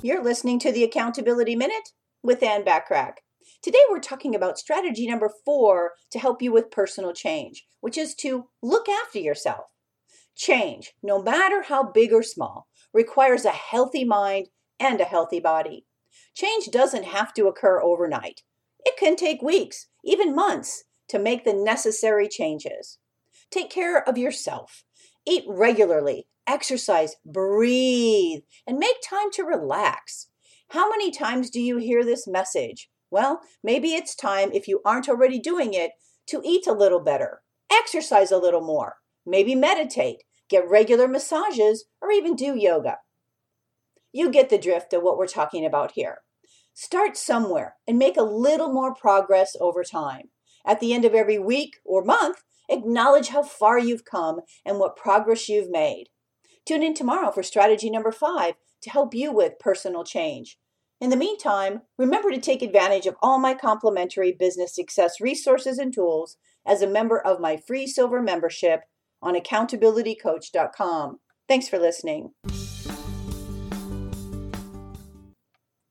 You're listening to the Accountability Minute with Ann Bachrach. Today we're talking about strategy number four to help you with personal change, which is to look after yourself. Change, no matter how big or small, requires a healthy mind and a healthy body. Change doesn't have to occur overnight. It can take weeks, even months, to make the necessary changes. Take care of yourself. Eat regularly, exercise, breathe, and make time to relax. How many times do you hear this message? Well, maybe it's time, if you aren't already doing it, to eat a little better, exercise a little more, maybe meditate, get regular massages, or even do yoga. You get the drift of what we're talking about here. Start somewhere and make a little more progress over time. At the end of every week or month, acknowledge how far you've come and what progress you've made. Tune in tomorrow for strategy number five to help you with personal change. In the meantime, remember to take advantage of all my complimentary business success resources and tools as a member of my free silver membership on accountabilitycoach.com. Thanks for listening.